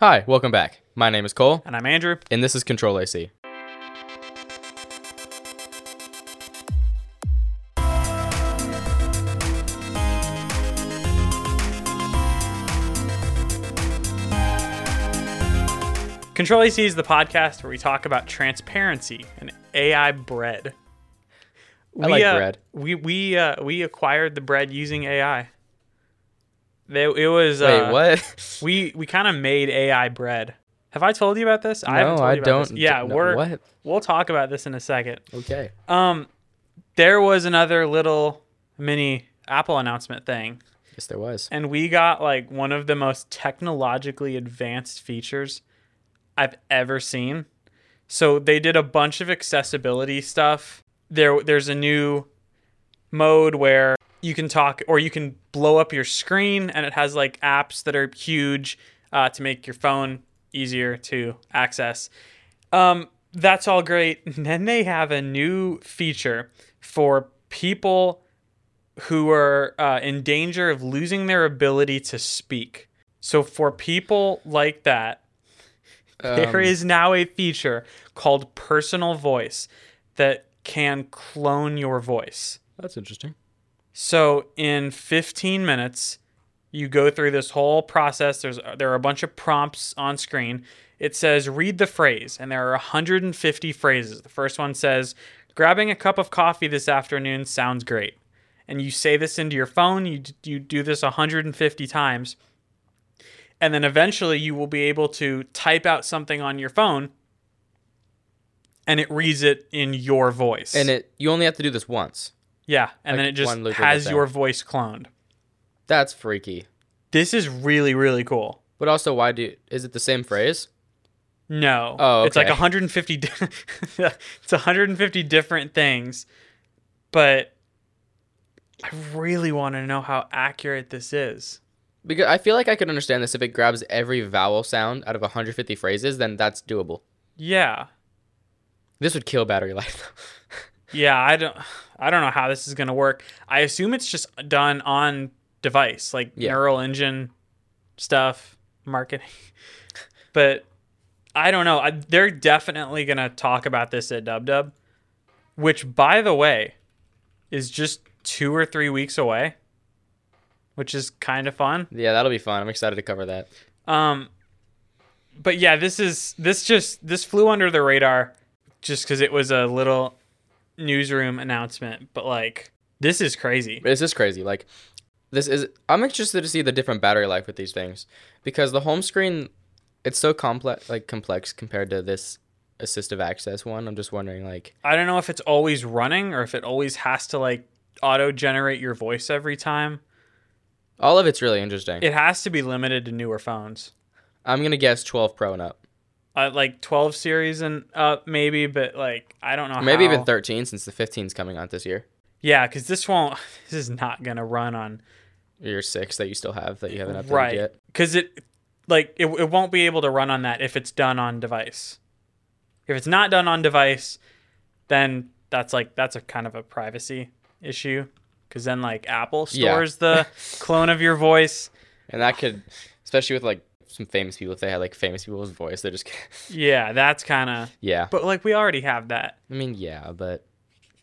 Hi, welcome back. My name is Cole, And I'm Andrew. and this is Control AC. Control AC is the podcast where we talk about transparency and AI bread. I like uh, bread. We we uh, we acquired the bread using AI. They, it was Wait, uh, what? we we kind of made AI bread. Have I told you about this? I haven't no, told I you about don't. Yeah, no, we're What? we'll talk about this in a second. Okay. Um, there was another little mini Apple announcement thing, Yes, there was. and we got like one of the most technologically advanced features I've ever seen. So they did a bunch of accessibility stuff. There there's a new mode where you can talk or you can blow up your screen and it has like apps that are huge uh, to make your phone easier to access. Um, that's all great. And then they have a new feature for people who are uh, in danger of losing their ability to speak. So for people like that, there Um, is now a feature called personal voice that can clone your voice. That's interesting. So in 15 minutes, you go through this whole process. There's there are a bunch of prompts on screen. It says read the phrase, and there are 150 phrases. The first one says, "Grabbing a cup of coffee this afternoon sounds great," and you say this into your phone. You you do this 150 times, and then eventually you will be able to type out something on your phone, and it reads it in your voice. And it you only have to do this once. Yeah, and then it just one loop of the has thing. your voice cloned. That's freaky. This is really really cool. But also, why do is it the same phrase? No. Oh, It's like 150 di- It's 150 different things. But I really want to know how accurate this is. Because I feel like I could understand this if it grabs every vowel sound out of 150 phrases, then that's doable. Yeah. This would kill battery life. Yeah, I don't I don't know how this is going to work. I assume it's just done on device, like Yeah. neural engine stuff, marketing. but I don't know. I, they're definitely going to talk about this at DubDub, which by the way is just 2 or 3 weeks away, which is kind of fun. yeah, that'll be fun. I'm excited to cover that. Um, but yeah, this is this just this flew under the radar just because it was a little newsroom announcement. But like, this is crazy. It's just crazy. Like, this is. I'm interested to see the different battery life with these things because the home screen, it's so complex, like complex compared to this assistive access one. I'm just wondering, like, I don't know if it's always running or if it always has to like auto generate your voice every time. all of it's really interesting. It has to be limited to newer phones. I'm gonna guess 12 Pro and up, Uh, like 12 series and up maybe, but like I don't know. maybe how. even 13 since the 15's coming out this year. Yeah, because this won't. This is not gonna run on Your six that you still have that you haven't updated right yet. because it like it, it won't be able to run on that if it's done on device if it's not done on device then that's like that's a kind of a privacy issue because then like apple Yeah. stores the clone of your voice And that could, especially with like some famous people, if they had like famous people's voice, they're just, yeah that's kind of yeah. but like we already have that I mean, yeah, but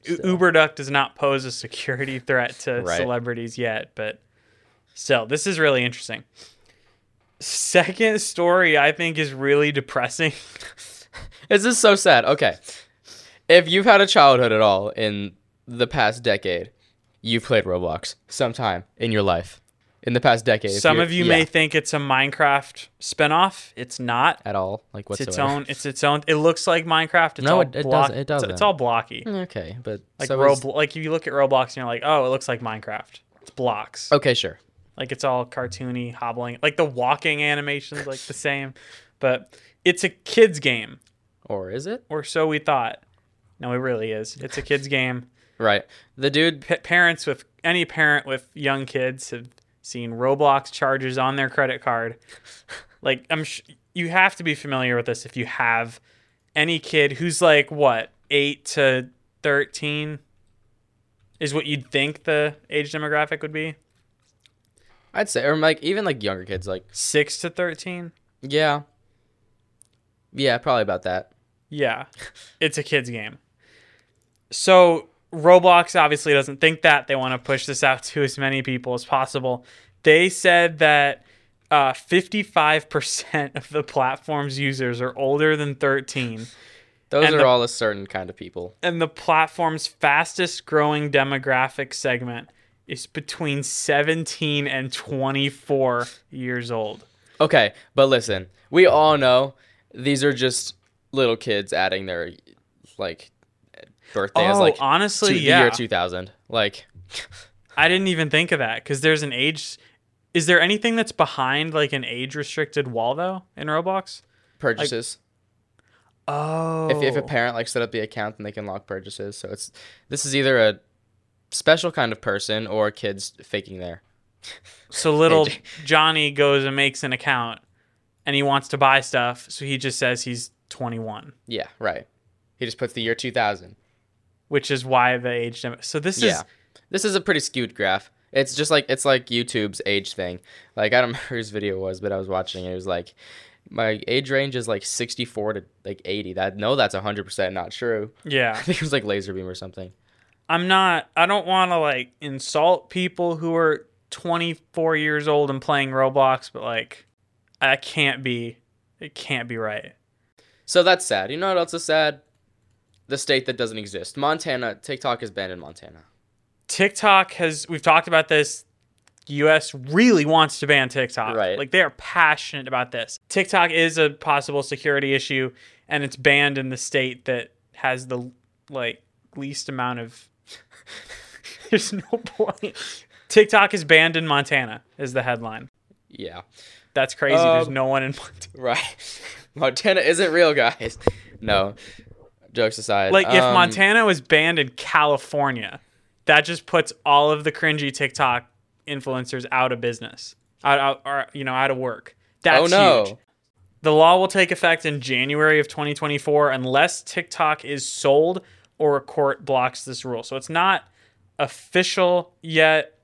Still. uberduck does not pose a security threat to Right. celebrities yet but still this is really interesting second story i think is really depressing This is so sad. Okay. If you've had a childhood at all in the past decade, you've played Roblox sometime in your life. In the past decade. Some of you yeah, may think it's a Minecraft spinoff. It's not. at all like It's whatsoever. its own. It's its own. It looks like Minecraft. It's No, all it- it block- doesn't- it it's- It's, all blocky. Okay, but Like so Roblox. is- Like if you look at Roblox and you're like, oh, it looks like Minecraft. It's blocks. Okay, sure. Like it's all cartoony, hobbling. Like the walking animations, like the same. But it's a kids game, Or is it? or so we thought. No, it really is. It's a kids game. Right. The dude P- parents with any parent with young kids have seen Roblox charges on their credit card. Like I'm, sh- you have to be familiar with this if you have any kid who's like what eight to thirteen is what you'd think the age demographic would be. I'd say or like even like younger kids like Six to thirteen. Yeah. Yeah, probably about that. Yeah, it's a kids game. So Roblox obviously doesn't think that. They want to push this out to as many people as possible. They said that uh, 55% of the platform's users are older than 13, Those are the- all a certain kind of people. and the platform's fastest growing demographic segment is between 17 and 24 years old. Okay, but listen, we all know these are just little kids adding their like birthday as oh, like honestly, two, yeah. the year 2000. Like I didn't even think of that because there's an age. Is there anything that's behind like an age restricted wall though in Roblox? purchases. Oh, if if a parent like set up the account, then they can lock purchases. So it's this is either a special kind of person or kids faking there. so little. Johnny goes and makes an account, and he wants to buy stuff, so he just says he's 21, Yeah, right. He just puts the year 2000. Which is why the age. Dem- so this Yeah. is This is a pretty skewed graph. It's just like it's like YouTube's age thing. Like I don't remember whose video it was, but I was watching it. It was like my age range is like 64 to like 80. That no, that's 100% not true. yeah. I think it was like laser beam or something. I'm not. I don't want to like insult people who are 24 years old and playing Roblox, but like, I can't be. It can't be right. So that's sad. You know what else is sad? The state that doesn't exist. Montana. TikTok is banned in Montana. TikTok has we've talked about this. US really wants to ban TikTok. Right. Like they are passionate about this. TikTok is a possible security issue and it's banned in the state that has the like least amount of There's no point. TikTok is banned in Montana is the headline. Yeah. That's crazy. There's Um, no one in Montana. Right. Montana isn't real, guys. No. Jokes aside. Like if um, Montana was banned in California, that just puts all of the cringy TikTok influencers out of business, out, out or you know out of work. That's Oh no. huge. The law will take effect in January of 2024 unless TikTok is sold or a court blocks this rule. So it's not official yet,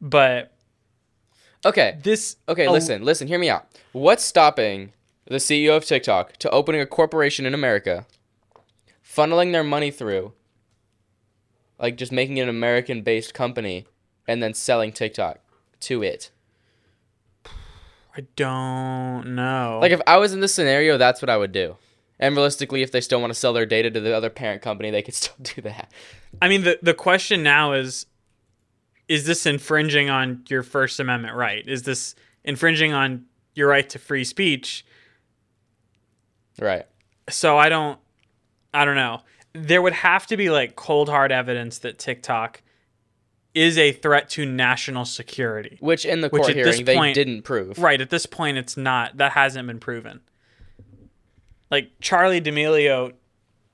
but Okay. this Okay, a- listen, listen, hear me out. What's stopping the CEO of TikTok to opening a corporation in America, funneling their money through, like just making an American based company, and then selling TikTok to it? I don't know. Like, if I was in this scenario, that's what I would do. And realistically, if they still want to sell their data to the other parent company, they could still do that. I mean, the the question now is: Is this infringing on your First Amendment right? Is this infringing on your right to free speech? Right. So I don't, I don't know. There would have to be like cold hard evidence that TikTok is a threat to national security. Which in the Which court this hearing, they point- didn't prove. Right at this point, it's not. That hasn't been proven. Like Charli D'Amelio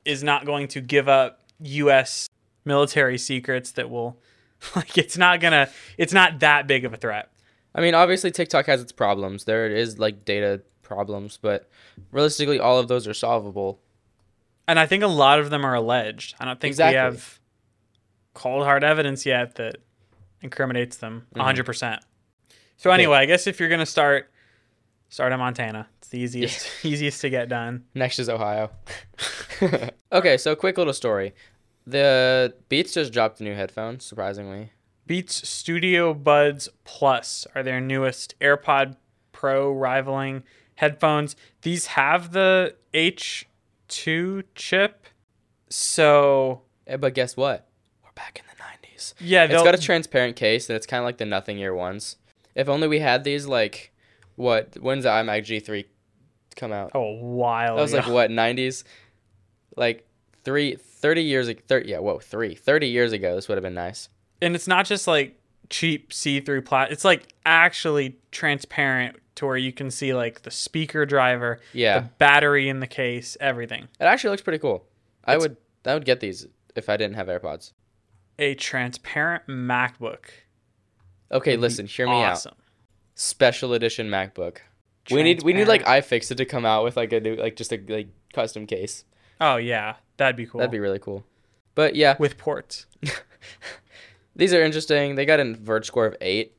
is not going to give up U.S. military secrets that will, like, it's not gonna. It's not that big of a threat. I mean, obviously TikTok has its problems. There is like data problems, but realistically, all of those are solvable. And I think a lot of them are alleged. I don't think Exactly. we have cold hard evidence yet that incriminates them Mm-hmm. 100%. So anyway, I guess if you're going to start start in Montana. It's the easiest easiest to get done. Next is Ohio. okay, so quick little story. The Beats just dropped a new headphones, surprisingly. Beats Studio Buds Plus are their newest AirPod Pro rivaling headphones. These have the H2 chip. So, Eh, but guess what? We're back in the 90s. yeah, It's got a transparent case, and it's kind of like the nothing ear ones. If only we had these, like, what? When's the iMac G3 come out? oh, a while That was ago. like what 90s like three 30 years ago 30, yeah whoa three 30 years ago this would have been nice and it's not just like cheap see-through plastic. It's like actually transparent to where you can see like the speaker driver, yeah. the battery in the case, everything. it actually looks pretty cool. I would i would get these if i didn't have airpods. A transparent MacBook. okay listen hear me out. awesome. special edition macbook. We need we need like ifixit to come out with like a new like just a like custom case. Oh yeah, that'd be cool. that'd be really cool. But yeah. With ports. these are interesting. They got a verge score of 8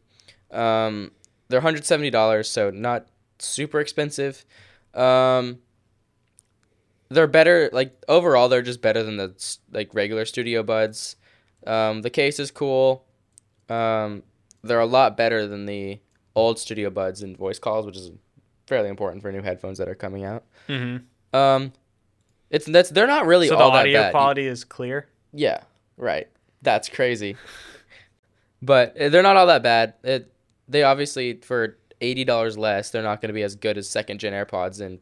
um they're $170 so not super expensive. Um, they're better. Like overall, they're just better than the like regular Studio Buds. Um, the case is cool. Um, they're a lot better than the old Studio Buds and voice calls, which is fairly important for new headphones that are coming out. Mm-hmm. Um, it's that's they're not really So the all that audio bad. quality is clear. Yeah, right. That's crazy. but uh, they're not all that bad. It, they obviously for eighty dollars less, they're not going to be as good as second gen AirPods in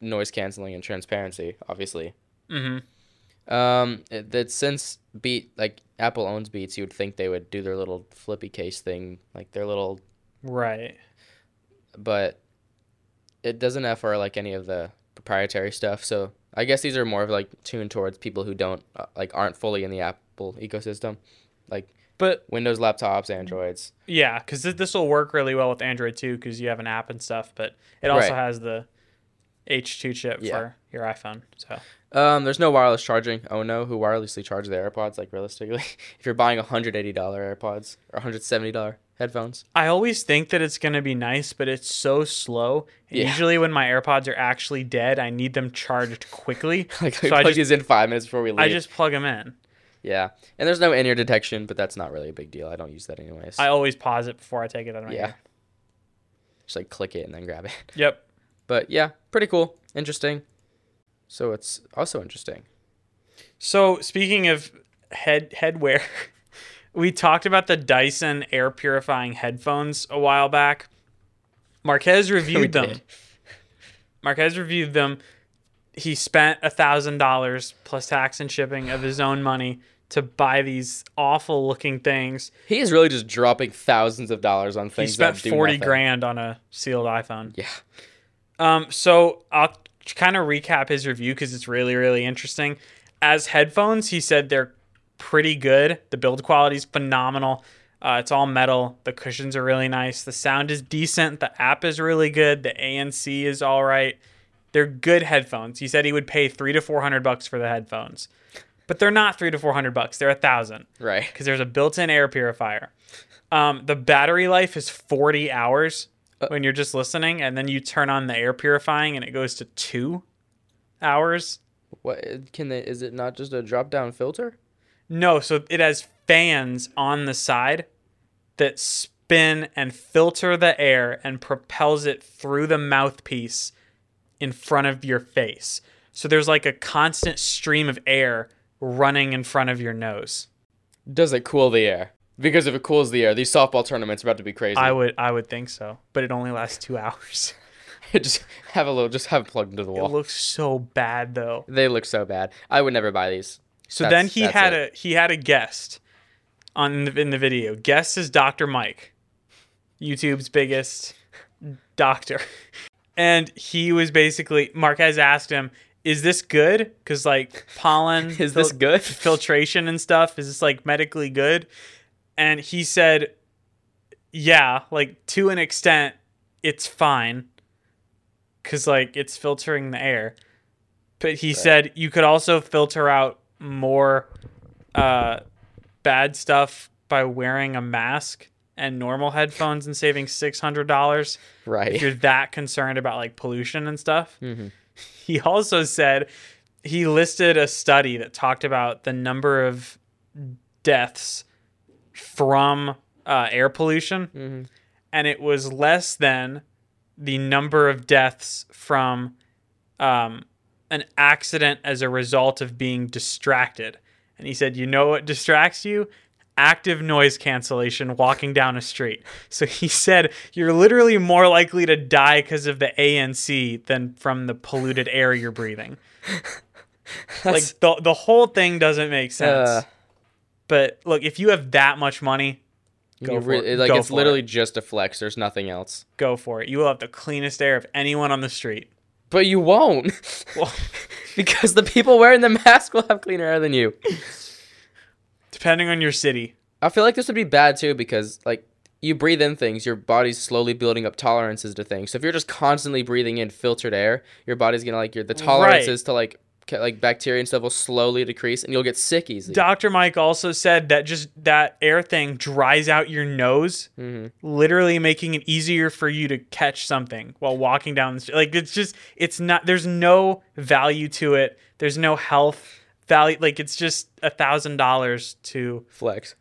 noise canceling and transparency. Obviously, Mm-hmm. um, that since Beat like Apple owns Beats, you would think they would do their little flippy case thing, like their little, Right. but it doesn't offer like any of the proprietary stuff. So I guess these are more of like tuned towards people who don't uh, like aren't fully in the Apple ecosystem, like But Windows laptops, Androids. yeah, because this will work really well with Android too, because you have an app and stuff. But it also Right. has the H2 chip Yeah. for your iPhone. So Um, there's no wireless charging. Oh no, who wirelessly charge the AirPods? Like realistically, if you're buying hundred eighty dollar AirPods or hundred seventy dollar headphones, I always think that it's gonna be nice, but it's so slow. Yeah. Usually, when my AirPods are actually dead, I need them charged quickly. like So so I plug just- these in five minutes before we leave. I just plug them in. Yeah, and there's no in-ear detection, but that's not really a big deal. I don't use that anyways. I always pause it before I take it out of my yeah, ear. just like click it and then grab it. Yep. But yeah, pretty cool, interesting. So it's also interesting. So speaking of head headwear, we talked about the Dyson air purifying headphones a while back. Marques reviewed them. did. Marques reviewed them. He spent a thousand dollars plus tax and shipping of his own money to buy these awful looking things. He is really just dropping thousands of dollars on things. He spent forty nothing. grand on a sealed iPhone. Yeah. Um, so I'll kind of recap his review because it's really, really interesting. As headphones, he said they're pretty good. The build quality is phenomenal. Uh, it's all metal. The cushions are really nice. The sound is decent. The app is really good. The ANC is all right. They're good headphones. He said he would pay three to four hundred bucks for the headphones, but they're not three to four hundred bucks. They're a thousand Right. because there's a built-in air purifier. Um, the battery life is 40 hours Uh, when you're just listening, and then you turn on the air purifying, and it goes to two hours. What can they? Is it not just a drop-down filter? No, so it has fans on the side that spin and filter the air and propels it through the mouthpiece in front of your face. So there's like a constant stream of air running in front of your nose. Does it cool the air? Because if it cools the air, these softball tournaments are about to be crazy. I would I would think so, but it only lasts 2 hours. just have a little, just have it plugged into the wall. It looks so bad though. they look so bad. I would never buy these. So That's- then he had it. a he had a guest on the, in the video. Guest is Dr. Mike, YouTube's biggest doctor, and he was basically Marques asked him, "Is this good? Because like pollen Is this good? filtration and stuff is this like medically good?" And he said, "Yeah, like to an extent, it's fine." Cause like it's filtering the air, but he said you could also filter out more uh, bad stuff by wearing a mask and normal headphones and saving six hundred dollars Right. if you're that concerned about like pollution and stuff. Mhm. He also said he listed a study that talked about the number of deaths from uh, air pollution, Mhm. and it was less than the number of deaths from um, an accident as a result of being distracted. And he said, You know what distracts you? Active noise cancellation walking down a street. So he said, You're literally more likely to die because of the ANC than from the polluted air you're breathing. like the, the whole thing doesn't make sense. Uh, but look, if you have that much money, Go for re- it. Like Go it's literally it. just a flex. There's nothing else. go for it. You will have the cleanest air of anyone on the street. But you won't, Well, because the people wearing the mask will have cleaner air than you. depending on your city. I feel like this would be bad too because like you breathe in things, your body's slowly building up tolerances to things. So if you're just constantly breathing in filtered air, your body's gonna like your the tolerances to like ca- like bacteria and stuff will slowly decrease, and you'll get sick easily. Dr. Mike also said that just that air thing dries out your nose, Mhm. literally making it easier for you to catch something while walking down the street. Like it's just it's not there's no value to it. There's no health value. Like it's just a thousand dollars to Flex.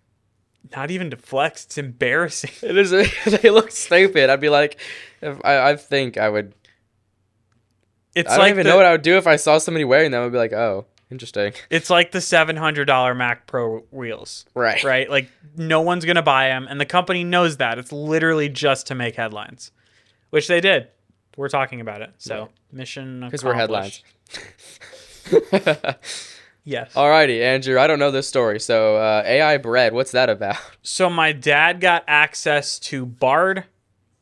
not even to flex. It's embarrassing. It is. they look stupid. I'd be like, if I, I think I would. It's I don't like even the, know what I would do if I saw somebody wearing them. I'd be like, oh, interesting. it's like the seven hundred dollar Mac Pro wheels. Right. right? Like no one's gonna buy them, and the company knows that. It's literally just to make headlines, which they did. We're talking about it, so Right. mission Because we're headlines. Yes. Alrighty, Andrew. I don't know this story. So uh, AI bread. What's that about? So my dad got access to Bard.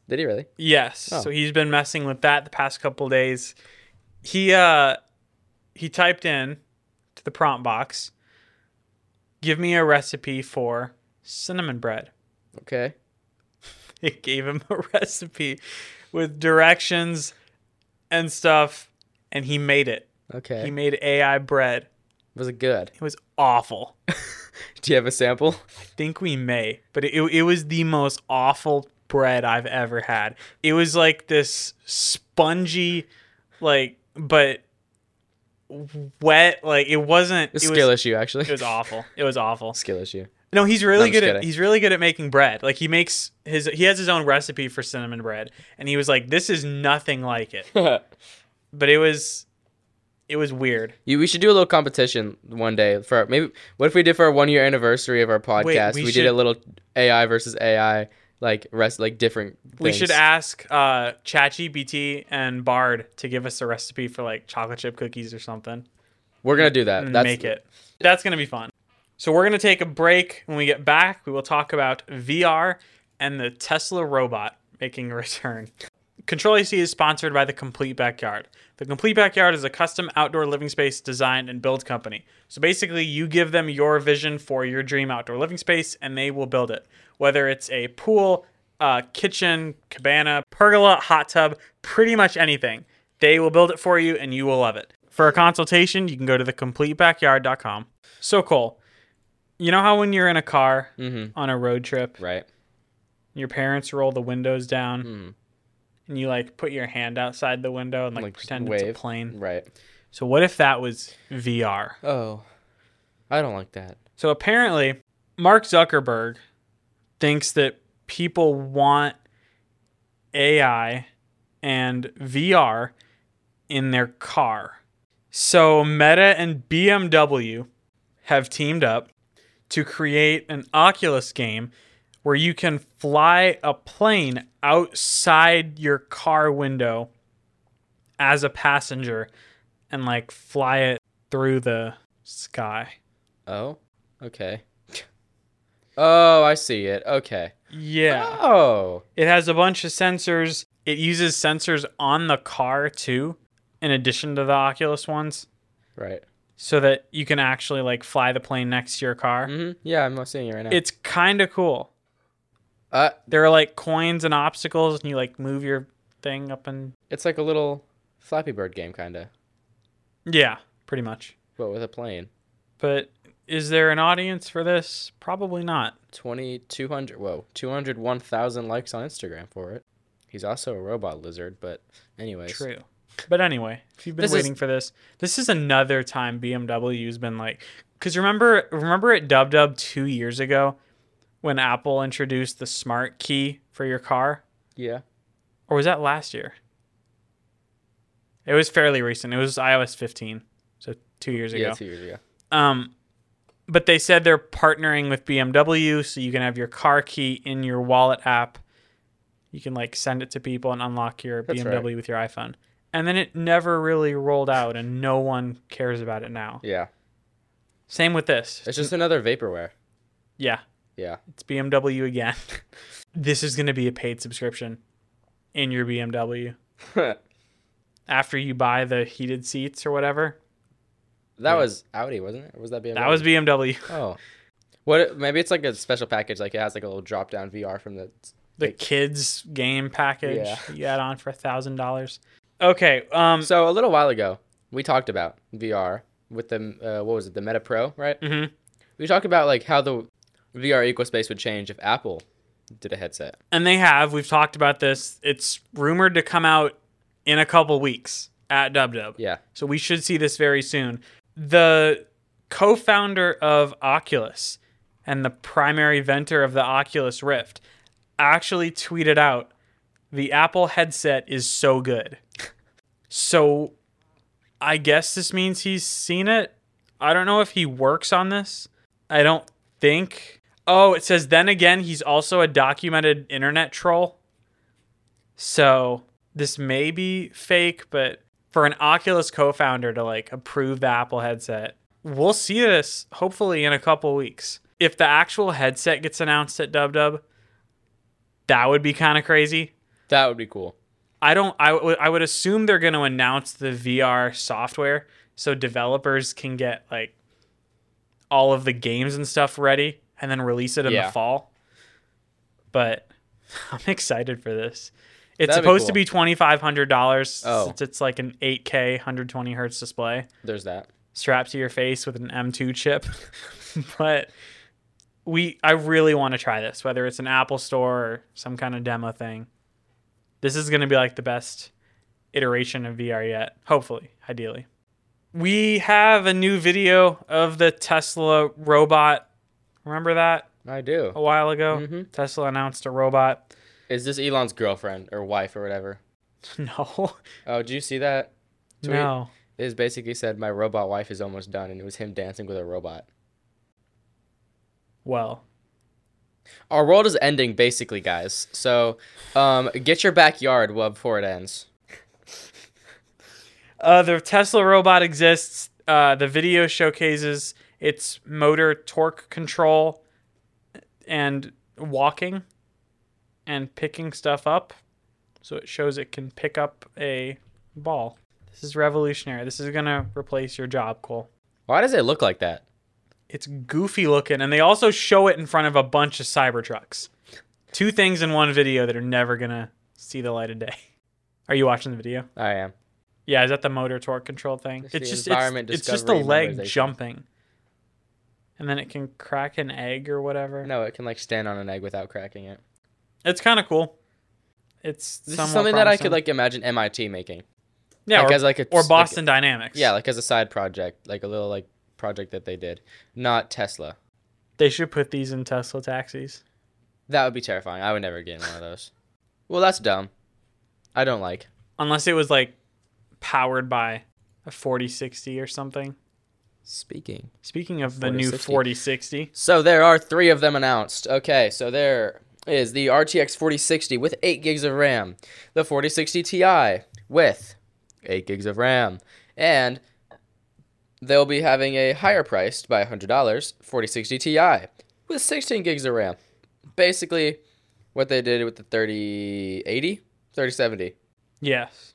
Did he really? Yes. Oh. So he's been messing with that the past couple days. He uh he typed in to the prompt box, "Give me a recipe for cinnamon bread." Okay. it gave him a recipe with directions and stuff and he made it Okay. he made ai bread Was it good? it was awful Do you have a sample? I think we may but it, it was the most awful bread i've ever had it was like this spongy like but wet like it wasn't A it skill was, issue, actually. it was awful it was awful skill issue. No, he's really I'm good at he's really good at making bread. Like he makes his he has his own recipe for cinnamon bread, and he was like, "This is nothing like it." But it was, it was weird. you, we should do a little competition one day for maybe. What if we did for our one year anniversary of our podcast? we we should- did a little AI versus AI, like rest, like different. We should ask uh, ChatGPT and Bard to give us a recipe for like chocolate chip cookies or something, We're gonna do that. That's make it. That's gonna be fun. So we're gonna take a break. When we get back, we will talk about VR and the Tesla robot making a return. Control AC is sponsored by the Complete Backyard. The Complete Backyard is a custom outdoor living space design and build company. So basically, you give them your vision for your dream outdoor living space, and they will build it. Whether it's a pool, uh, kitchen, cabana, pergola, hot tub, pretty much anything, they will build it for you, and you will love it. For a consultation, you can go to thecompletebackyard.com. So cool. You know how when you're in a car Mhm. on a road trip, right. your parents roll the windows down Mm. And you like put your hand outside the window and like, Like, pretend it's a wave. plane. Right. So what if that was VR? Oh, I don't like that. So apparently, Mark Zuckerberg thinks that people want AI and VR in their car. So Meta and BMW have teamed up to create an Oculus game where you can fly a plane outside your car window as a passenger and like fly it through the sky. Oh. Okay. Oh, I see it. Okay. Yeah. Oh. It has a bunch of sensors. It uses sensors on the car too, in addition to the Oculus ones, Right. so that you can actually like fly the plane next to your car. hmm Yeah, I'm not seeing it right now. It's kind of cool. Uh, There are like coins and obstacles, and you like move your thing up and it's like a little Flappy Bird game, kind of, yeah, pretty much. but with a plane. But is there an audience for this? Probably not. 2,200, whoa, 201,000 likes on Instagram for it. He's also a robot lizard, but anyways. True. But anyway, if you've been This is- waiting for this, this is another time BMW's been like, because remember, remember at Dub Dub two years ago when Apple introduced the smart key for your car, Yeah. or was that last year? It was fairly recent. It was iOS 15, so two years ago. Yeah, two years ago. Um, but they said they're partnering with BMW, so you can have your car key in your wallet app. You can like send it to people and unlock your That's BMW right. with your iPhone. And then it never really rolled out, and no one cares about it now. Yeah. Same with this. It's just another vaporware. yeah, Yeah. it's BMW again. this is going to be a paid subscription in your BMW after you buy the heated seats or whatever. That was Audi, wasn't it? Or was that BMW? That was BMW. Oh. What? Maybe it's like a special package. Like it has like a little drop down VR from the. the Like- kids game package Yeah. you add on for a thousand dollars. Okay, um, So a little while ago, we talked about VR with the uh, what was it, the Meta Pro, right? Mm-hmm. We talked about like how the VR ecospace would change if Apple did a headset. And they have. We've talked about this. It's rumored to come out in a couple weeks at DubDub. Yeah. So we should see this very soon. The co founder of Oculus and the primary inventor of the Oculus Rift actually tweeted out the Apple headset is so good. so I guess this means he's seen it. I don't know if he works on this. I don't think. Oh, it says then again, he's also a documented internet troll. So this may be fake, but for an Oculus co-founder to like approve the Apple headset, we'll see this hopefully in a couple weeks. If the actual headset gets announced at DubDub, that would be kind of crazy. That would be cool. I don't. I would. I would assume they're going to announce the VR software so developers can get like all of the games and stuff ready, and then release it in Yeah. the fall. But I'm excited for this. It's That'd be supposed to be twenty five hundred dollars Oh. since it's like an eight K, hundred twenty hertz display There's that. strapped to your face with an M2 chip. but we I really want to try this, whether it's an Apple store or some kind of demo thing. This is going to be like the best iteration of VR yet, hopefully, ideally. We have a new video of the Tesla robot. Remember that I do. a while ago? Mhm. Tesla announced a robot. Is this Elon's girlfriend or wife or whatever? No. Oh, did you see that? Tweet? No. It is basically said my robot wife is almost done, and it was him dancing with a robot. Well, Our world is ending, basically, guys. So, um, get your backyard well before it ends. Uh, the Tesla robot exists. Uh, the video showcases its motor torque control and walking and picking stuff up. So it shows it can pick up a ball. This is revolutionary. This is going to replace your job, Cole. Why does it look like that? It's goofy looking, and they also show it in front of a bunch of Cybertrucks. Two things in one video that are never going to see the light of day. Are you watching the video? I am. Yeah, is that the motor torque control thing? It's It's just environment it's, it's just a discovery leg jumping, and then it can crack an egg or whatever. No, it can like stand on an egg without cracking it. It's kind of cool. It's This is something that I could like imagine MIT making. yeah, like or, as like a or like- Boston Dynamics. yeah, like as a side project, like a little like project that they did, not Tesla. they should put these in Tesla taxis. That would be terrifying. I would never get in one of those. Well, that's dumb. I don't like. Unless it was like powered by a 4060 or something. Speaking. Speaking of the new 4060. 4060, So there are three of them announced. Okay, so there is the RTX 4060 with 8 gigs of RAM, the 4060 Ti with 8 gigs of RAM, and they'll be having a higher priced by $100 4060 Ti with 16 gigs of RAM. Basically, what they did with the 3080, 3070. yes.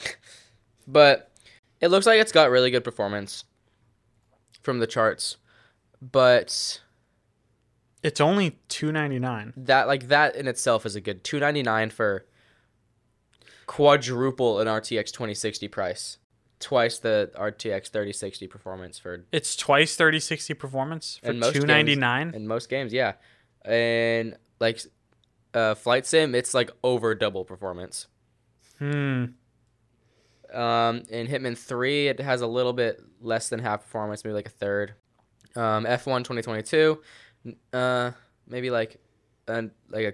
But it looks like it's got really good performance from the charts. But It's only 299. that like that in itself is a good 299 for quadruple an RTX 2060 price. Twice the RTX 3060 performance for It's twice 3060 performance for most games. 299. in most games, yeah. And like uh flight sim, it's like over double performance. Hmm. Um, in Hitman 3, it has a little bit less than half performance, maybe like a third. Um, F1 2022, uh, maybe like, an like a,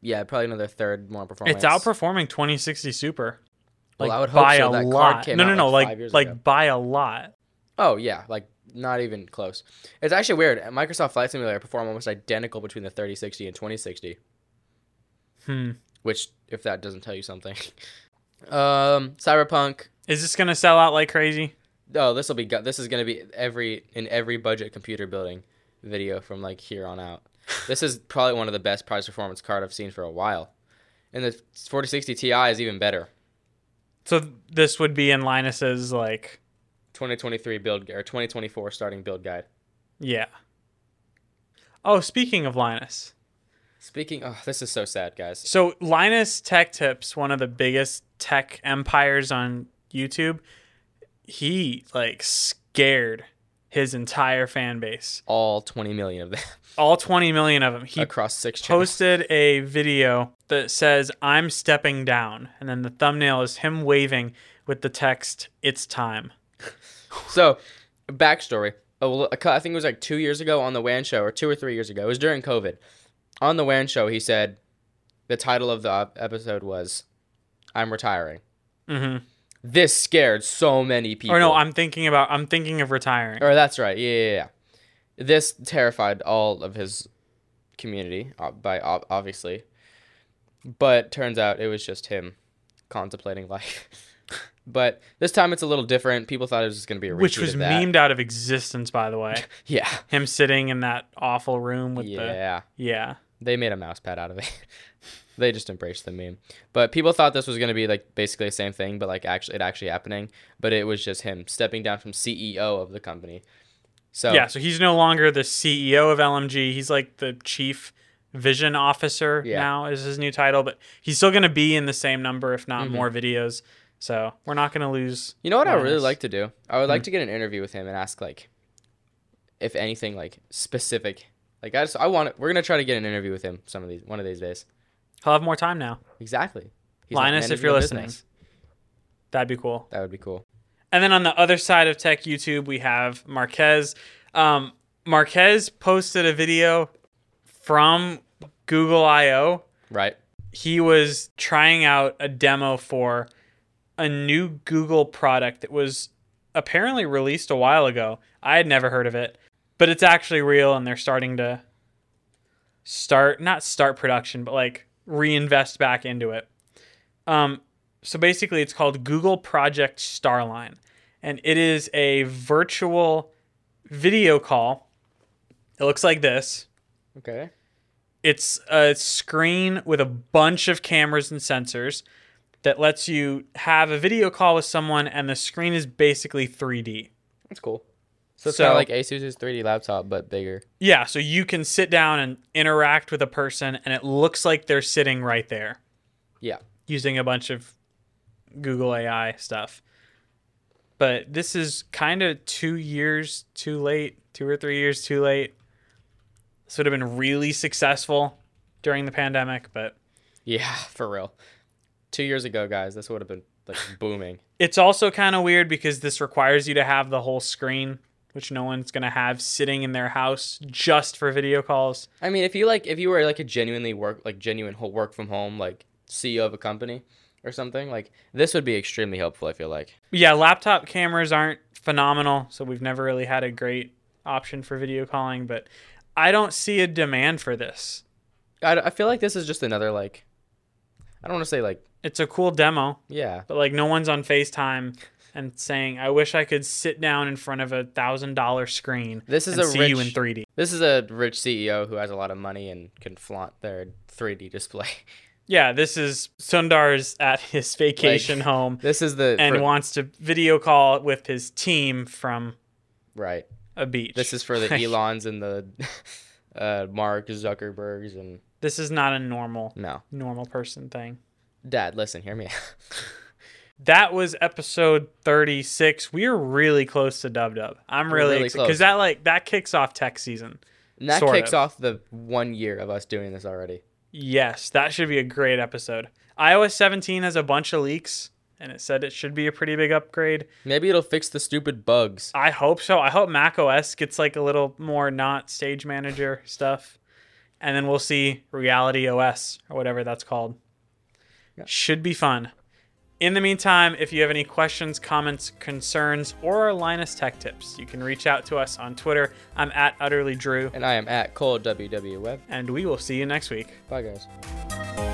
yeah, probably another third more performance. It's outperforming 2060 Super. Well, Like I would hope by so. a That lot. No, no, no. like, Like like by a lot. Oh yeah, like not even close. It's actually weird. Microsoft Flight Simulator perform almost identical between the 3060 and 2060. Hmm. Which, if that doesn't tell you something, um, Cyberpunk. Is this gonna sell out like crazy? Oh, this will be. This is gonna be every in every budget computer building video from like here on out. This is probably one of the best price performance card I've seen for a while, and the 4060 Ti is even better. So this would be in Linus's like 2023 build or 2024 starting build guide. yeah. Oh, speaking of Linus. Speaking, oh, this is so sad, guys. So Linus Tech Tips, one of the biggest tech empires on YouTube, he like scared his entire fan base. All 20 million of them All 20 million of them. He across six channels. posted a video that says "I'm stepping down," and then the thumbnail is him waving with the text "It's time." So, backstory. Oh, well, a cou- I think it was like two years ago on the WAN show, or two or three years ago. It was during COVID. On the WAN show, he said the title of the episode was "I'm retiring." hmm This scared so many people. Or no, I'm thinking about. I'm thinking of retiring. Or that's right. Yeah, yeah, yeah. This terrified all of his community, by obviously. But turns out it was just him contemplating life. But this time it's a little different. People thought it was just going to be a Which was of that. memed out of existence, by the way. Yeah. Him sitting in that awful room with the Yeah. yeah. They made a mouse pad out of it. they just embraced the meme. But people thought this was going to be like basically the same thing, but like actually it actually happening. But it was just him stepping down from CEO of the company. So Yeah, so he's no longer the CEO of LMG. He's like the chief vision officer Yeah. now is his new title, but he's still going to be in the same number, if not Mhm. more videos. So we're not going to lose. You know what I really like to do? I would Hmm. like to get an interview with him and ask like, if anything like specific. Like I just I want it. We're gonna try to get an interview with him some of these one of these days. He'll have more time now. Exactly. He's Linus, if you're listening. business. That'd be cool. that would be cool. And then on the other side of tech YouTube, we have Marques. Um, Marques posted a video from Google I/O. Right. He was trying out a demo for a new Google product that was apparently released a while ago. I had never heard of it, but it's actually real, and they're starting to start not start production, but like reinvest back into it. Um, so basically, it's called Google Project Starline, and it is a virtual video call. It looks like this. Okay. It's a screen with a bunch of cameras and sensors that lets you have a video call with someone, and the screen is basically 3D. That's cool. So it's So- kind of like Asus's 3D laptop, but bigger. Yeah, so you can sit down and interact with a person, and it looks like they're sitting right there. Yeah. using a bunch of Google AI stuff. But this is kind of two years too late, two or three years too late. This would have been really successful during the pandemic, but Yeah, for real. Two years ago, guys, this would have been like booming. it's also kind of weird because this requires you to have the whole screen, which no one's going to have sitting in their house just for video calls. I mean, if you like, if you were like a genuinely work, like genuine whole work from home, like CEO of a company or something, like this would be extremely helpful. I feel like. Yeah, laptop cameras aren't phenomenal, so we've never really had a great option for video calling, but I don't see a demand for this. I, I feel like this is just another like, I don't want to say like, It's a cool demo, yeah, but like no one's on FaceTime and saying, "I wish I could sit down in front of a thousand dollar screen this is and a see rich, you in 3D." this is a rich CEO who has a lot of money and can flaunt their 3D display. Yeah, this is Sundar's at his vacation home This is the and for- wants to video call with his team from right. a beach. This is for the Elons and the uh, Mark Zuckerbergs and This is not a normal no, normal person thing. Dad, listen, hear me. That was episode 36. We are really close to Dub Dub. I'm really, really excited because that like that kicks off tech season. And that kicks of. off the one year of us doing this already. Yes, that should be a great episode. iOS 17 has a bunch of leaks, and it said it should be a pretty big upgrade. Maybe it'll fix the stupid bugs. I hope so. I hope Mac OS gets like a little more not Stage Manager stuff, and then we'll see Reality OS or whatever that's called. Yeah. Should be fun. In the meantime, if you have any questions, comments, concerns, or Linus Tech Tips, you can reach out to us on Twitter. I'm at Utterly Drew, And I am at Cole WW Web. and we will see you next week. Bye, guys.